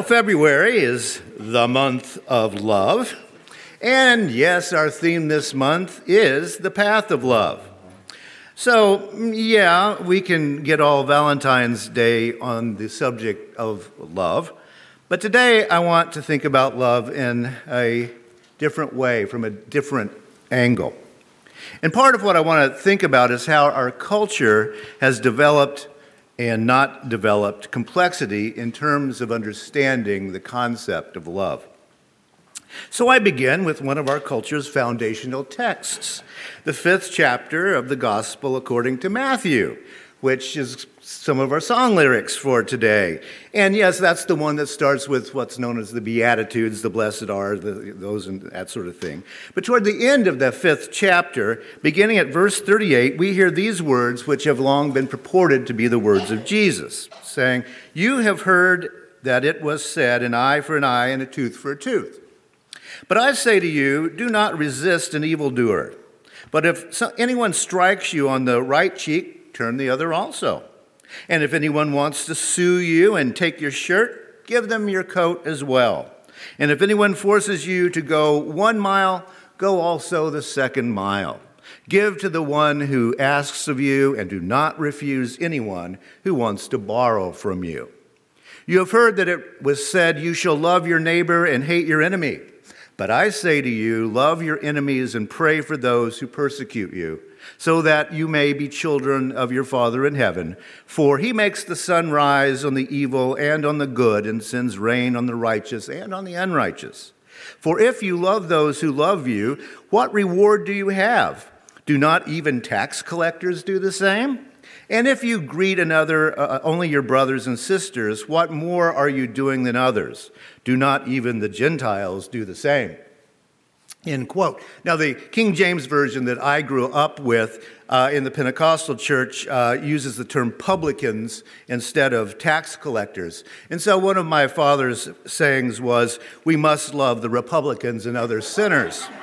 Well, February is the month of love. And yes, our theme this month is the path of love. So, yeah, we can get all Valentine's Day on the subject of love. But today I want to think about love in a different way, from a different angle. And part of what I want to think about is how our culture has developed and not developed complexity in terms of understanding the concept of love. So I begin with one of our culture's foundational texts, the fifth chapter of the Gospel according to Matthew, which is some of our song lyrics for today. And yes, that's the one that starts with what's known as the Beatitudes, the blessed are, the, those and that sort of thing. But toward the end of the fifth chapter, beginning at verse 38, we hear these words, which have long been purported to be the words of Jesus, saying, You have heard that it was said, an eye for an eye and a tooth for a tooth. But I say to you, do not resist an evildoer. But if anyone strikes you on the right cheek, turn the other also. And if anyone wants to sue you and take your shirt, give them your coat as well. And if anyone forces you to go one mile, go also the second mile. Give to the one who asks of you, and do not refuse anyone who wants to borrow from you. You have heard that it was said, You shall love your neighbor and hate your enemy. But I say to you, love your enemies and pray for those who persecute you so that you may be children of your Father in heaven. For he makes the sun rise on the evil and on the good, and sends rain on the righteous and on the unrighteous. For if you love those who love you, what reward do you have? Do not even tax collectors do the same? And if you greet another, uh, only your brothers and sisters, what more are you doing than others? Do not even the Gentiles do the same? End quote. Now, the King James Version that I grew up with uh, in the Pentecostal church uh, uses the term publicans instead of tax collectors. And so, one of my father's sayings was, We must love the Republicans and other sinners.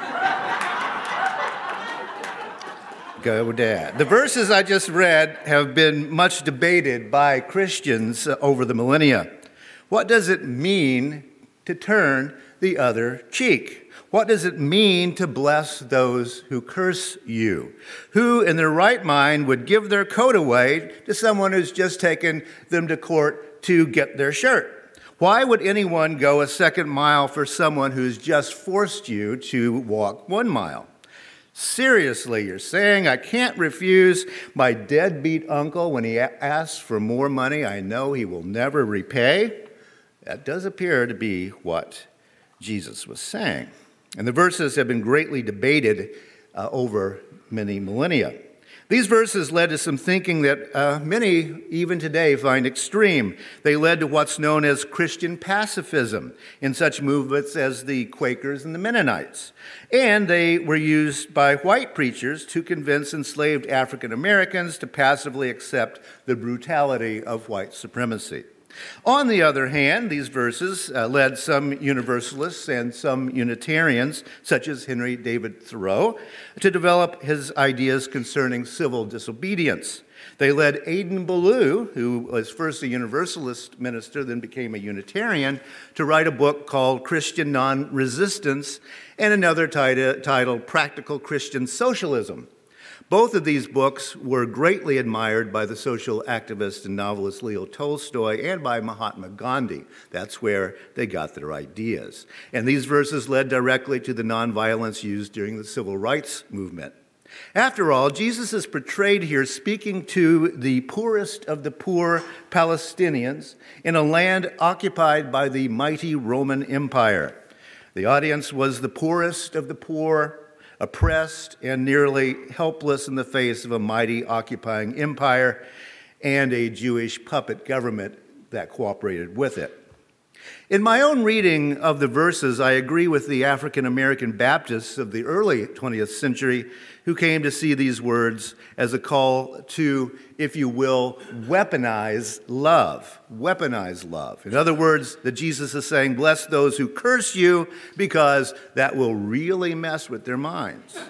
Go, Dad. The verses I just read have been much debated by Christians over the millennia. What does it mean to turn the other cheek? What does it mean to bless those who curse you? Who in their right mind would give their coat away to someone who's just taken them to court to get their shirt? Why would anyone go a second mile for someone who's just forced you to walk one mile? Seriously, you're saying I can't refuse my deadbeat uncle when he asks for more money I know he will never repay? That does appear to be what Jesus was saying. And the verses have been greatly debated uh, over many millennia. These verses led to some thinking that uh, many, even today, find extreme. They led to what's known as Christian pacifism in such movements as the Quakers and the Mennonites. And they were used by white preachers to convince enslaved African Americans to passively accept the brutality of white supremacy. On the other hand, these verses uh, led some Universalists and some Unitarians, such as Henry David Thoreau, to develop his ideas concerning civil disobedience. They led Adin Ballou, who was first a Universalist minister, then became a Unitarian, to write a book called Christian Non Resistance and another titled Practical Christian Socialism. Both of these books were greatly admired by the social activist and novelist Leo Tolstoy and by Mahatma Gandhi. That's where they got their ideas. And these verses led directly to the nonviolence used during the civil rights movement. After all, Jesus is portrayed here speaking to the poorest of the poor Palestinians in a land occupied by the mighty Roman Empire. The audience was the poorest of the poor oppressed and nearly helpless in the face of a mighty occupying empire and a Jewish puppet government that cooperated with it. In my own reading of the verses, I agree with the African American Baptists of the early 20th century who came to see these words as a call to, if you will, weaponize love. Weaponize love. In other words, that Jesus is saying, Bless those who curse you, because that will really mess with their minds.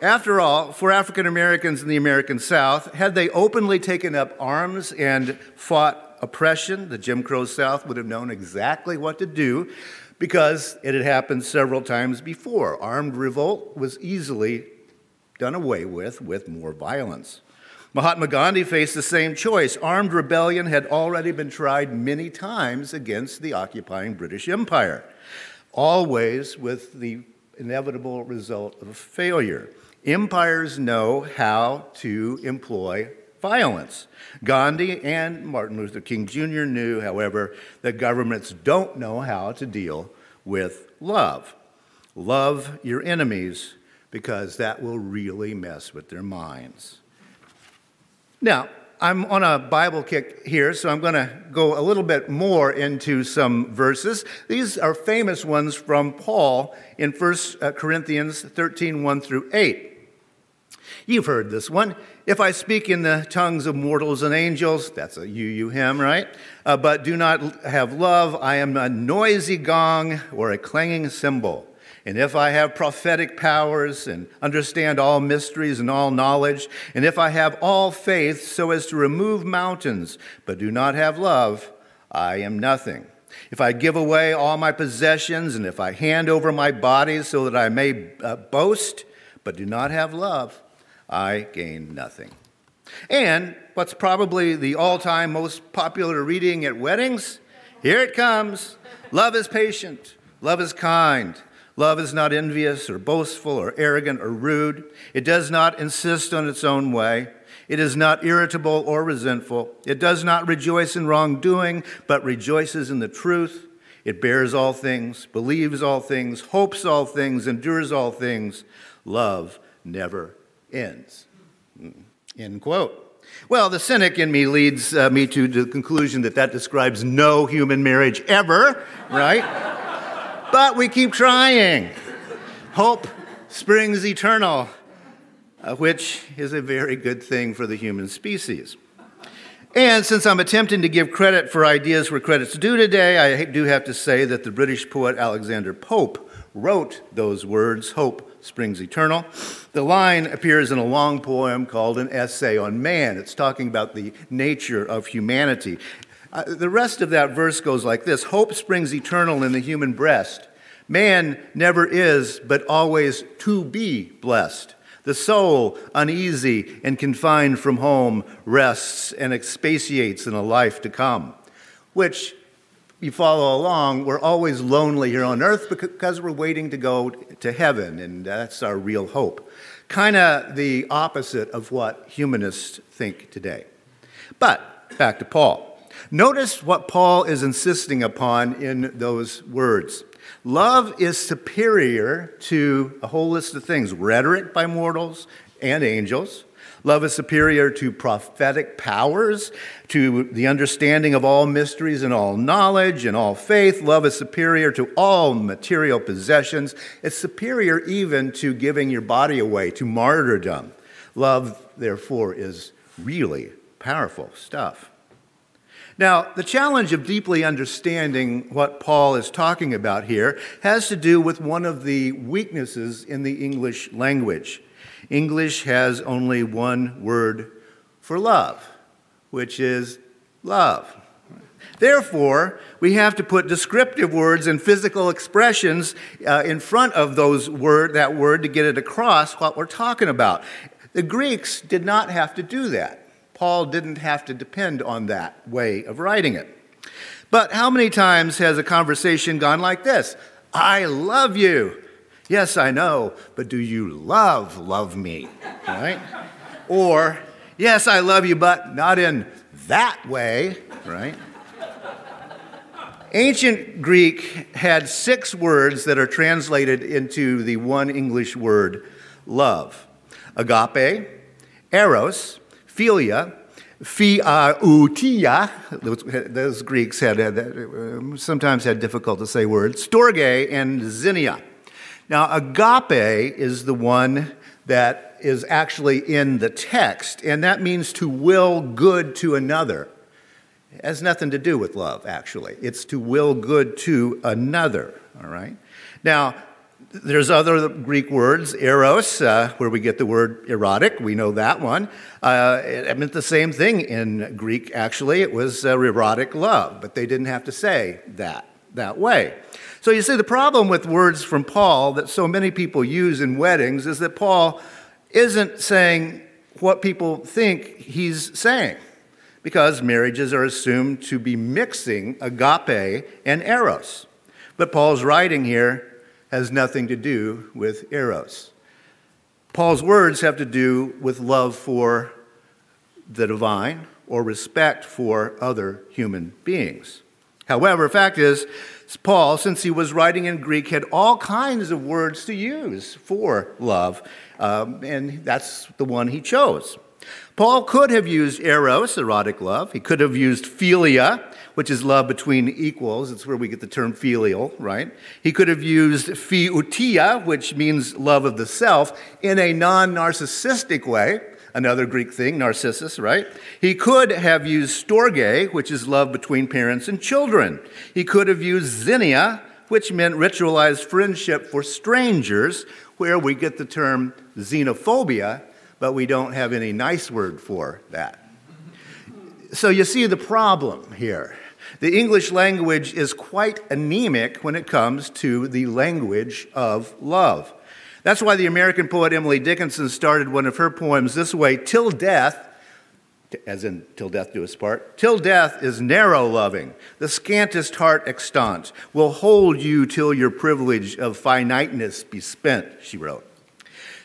After all, for African Americans in the American South, had they openly taken up arms and fought oppression, the Jim Crow South would have known exactly what to do because it had happened several times before. Armed revolt was easily done away with with more violence. Mahatma Gandhi faced the same choice. Armed rebellion had already been tried many times against the occupying British Empire, always with the inevitable result of failure. Empires know how to employ violence. Gandhi and Martin Luther King Jr. knew, however, that governments don't know how to deal with love. Love your enemies because that will really mess with their minds. Now, I'm on a Bible kick here, so I'm going to go a little bit more into some verses. These are famous ones from Paul in 1 uh, Corinthians 13 1 through 8. You've heard this one. If I speak in the tongues of mortals and angels, that's a you, you, him, right? Uh, but do not have love, I am a noisy gong or a clanging cymbal. And if I have prophetic powers and understand all mysteries and all knowledge, and if I have all faith so as to remove mountains, but do not have love, I am nothing. If I give away all my possessions, and if I hand over my body so that I may uh, boast, but do not have love, I gain nothing. And what's probably the all time most popular reading at weddings? Here it comes. Love is patient, love is kind. Love is not envious or boastful or arrogant or rude. It does not insist on its own way. It is not irritable or resentful. It does not rejoice in wrongdoing, but rejoices in the truth. It bears all things, believes all things, hopes all things, endures all things. Love never ends. End quote. Well, the cynic in me leads uh, me to the conclusion that that describes no human marriage ever, right? but we keep trying. Hope springs eternal, uh, which is a very good thing for the human species. And since I'm attempting to give credit for ideas where credit's due today, I do have to say that the British poet Alexander Pope wrote those words, hope springs eternal. The line appears in a long poem called An Essay on Man. It's talking about the nature of humanity. Uh, the rest of that verse goes like this Hope springs eternal in the human breast. Man never is, but always to be blessed. The soul, uneasy and confined from home, rests and expatiates in a life to come, which you follow along, we're always lonely here on earth because we're waiting to go to heaven, and that's our real hope. Kind of the opposite of what humanists think today. But back to Paul. Notice what Paul is insisting upon in those words. Love is superior to a whole list of things rhetoric by mortals and angels, Love is superior to prophetic powers, to the understanding of all mysteries and all knowledge and all faith. Love is superior to all material possessions. It's superior even to giving your body away to martyrdom. Love, therefore, is really powerful stuff. Now, the challenge of deeply understanding what Paul is talking about here has to do with one of the weaknesses in the English language. English has only one word for love, which is love. Therefore, we have to put descriptive words and physical expressions uh, in front of those word, that word to get it across what we're talking about. The Greeks did not have to do that. Paul didn't have to depend on that way of writing it. But how many times has a conversation gone like this? I love you. Yes, I know, but do you love, love me? Right? or, yes, I love you, but not in that way, right? Ancient Greek had six words that are translated into the one English word love agape, eros, philia, philautia, those, Greeks had, uh, sometimes had difficult to say words, storge and xenia. Now, agape is the one that is actually in the text, and that means to will good to another. It has nothing to do with love, actually. It's to will good to another, all right? Now, there's other Greek words, eros, uh, where we get the word erotic. We know that one. Uh, it meant the same thing in Greek, actually. It was uh, erotic love, but they didn't have to say that that way. So you see, the problem with words from Paul that so many people use in weddings is that Paul isn't saying what people think he's saying because marriages are assumed to be mixing agape and eros. But Paul's writing here has nothing to do with eros. Paul's words have to do with love for the divine or respect for other human beings. However, fact is, Paul, since he was writing in Greek, had all kinds of words to use for love, um, and that's the one he chose. Paul could have used eros, erotic love. He could have used philia, which is love between equals. It's where we get the term filial, right? He could have used philautia, which means love of the self, in a non narcissistic way another Greek thing, Narcissus, right? He could have used storge, which is love between parents and children. He could have used xenia, which meant ritualized friendship for strangers, where we get the term xenophobia, but we don't have any nice word for that. So you see the problem here. The English language is quite anemic when it comes to the language of love. That's why the American poet Emily Dickinson started one of her poems this way Till death, as in till death do us part, till death is narrow loving, the scantest heart extant, will hold you till your privilege of finiteness be spent, she wrote.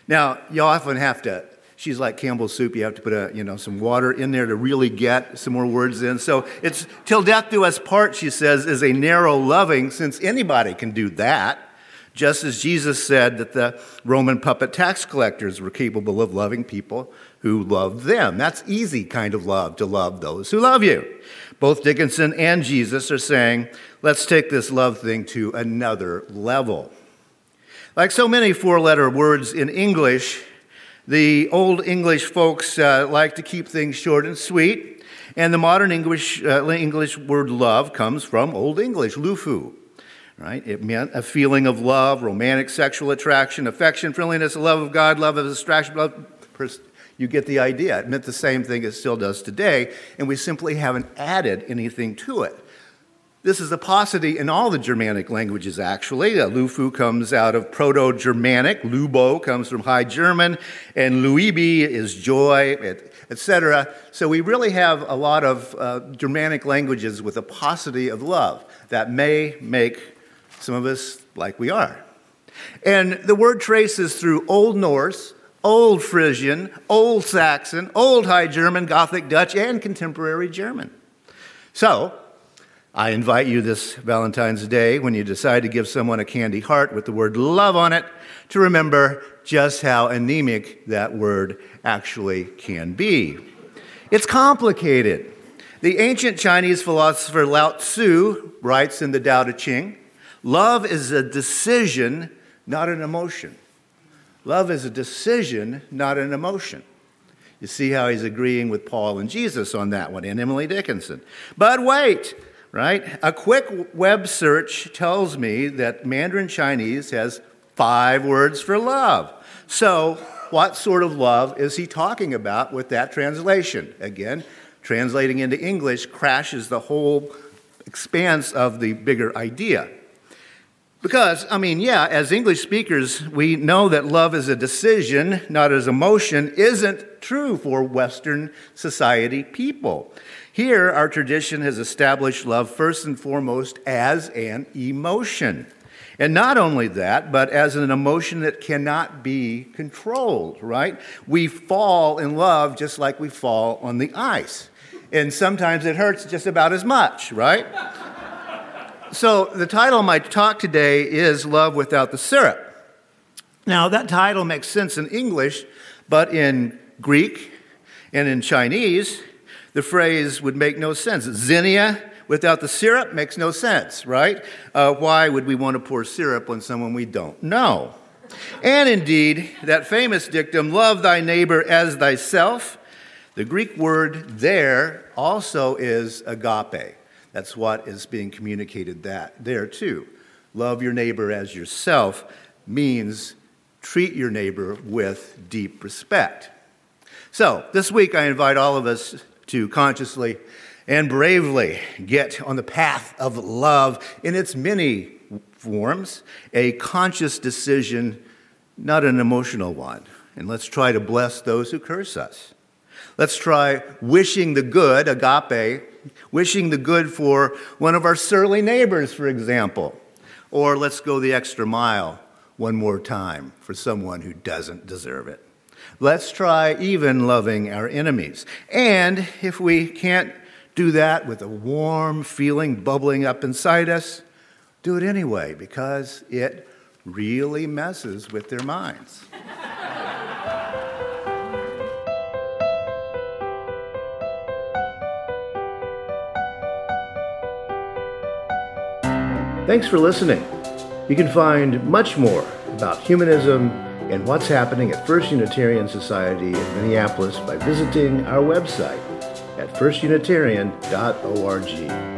Now, you often have to she's like Campbell's soup. You have to put a, you know, some water in there to really get some more words in. So it's till death do us part, she says, is a narrow loving, since anybody can do that just as Jesus said that the Roman puppet tax collectors were capable of loving people who loved them. That's easy kind of love to love those who love you. Both Dickinson and Jesus are saying, let's take this love thing to another level. Like so many four letter words in English, the old English folks uh, like to keep things short and sweet, and the modern English, uh, English word love comes from Old English, lufu, right? It meant a feeling of love, romantic sexual attraction, affection, friendliness, love of God, love of distraction, love. You get the idea. It meant the same thing it still does today, and we simply haven't added anything to it. This is a paucity in all the Germanic languages, actually. Uh, Lufu comes out of Proto Germanic, Lubo comes from High German, and Luibi is joy, etc. So we really have a lot of uh, Germanic languages with a paucity of love that may make some of us like we are. And the word traces through Old Norse, Old Frisian, Old Saxon, Old High German, Gothic Dutch, and contemporary German. So, I invite you this Valentine's Day, when you decide to give someone a candy heart with the word love on it, to remember just how anemic that word actually can be. It's complicated. The ancient Chinese philosopher Lao Tzu writes in the Tao Te Ching Love is a decision, not an emotion. Love is a decision, not an emotion. You see how he's agreeing with Paul and Jesus on that one, and Emily Dickinson. But wait, right? A quick web search tells me that Mandarin Chinese has five words for love. So, what sort of love is he talking about with that translation? Again, translating into English crashes the whole expanse of the bigger idea. Because, I mean, yeah, as English speakers, we know that love is a decision, not as emotion, isn't true for Western society people. Here, our tradition has established love first and foremost as an emotion. And not only that, but as an emotion that cannot be controlled, right? We fall in love just like we fall on the ice. And sometimes it hurts just about as much, right? So, the title of my talk today is Love Without the Syrup. Now, that title makes sense in English, but in Greek and in Chinese, the phrase would make no sense. Xenia without the syrup makes no sense, right? Uh, why would we want to pour syrup on someone we don't know? And indeed, that famous dictum, love thy neighbor as thyself, the Greek word there also is agape. That's what is being communicated that there too. Love your neighbor as yourself means treat your neighbor with deep respect. So, this week I invite all of us to consciously and bravely get on the path of love in its many forms, a conscious decision, not an emotional one. And let's try to bless those who curse us. Let's try wishing the good, agape, wishing the good for one of our surly neighbors, for example. Or let's go the extra mile one more time for someone who doesn't deserve it. Let's try even loving our enemies. And if we can't do that with a warm feeling bubbling up inside us, do it anyway because it really messes with their minds. Thanks for listening. You can find much more about humanism and what's happening at First Unitarian Society in Minneapolis by visiting our website at firstunitarian.org.